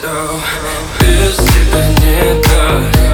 Без тебя не так.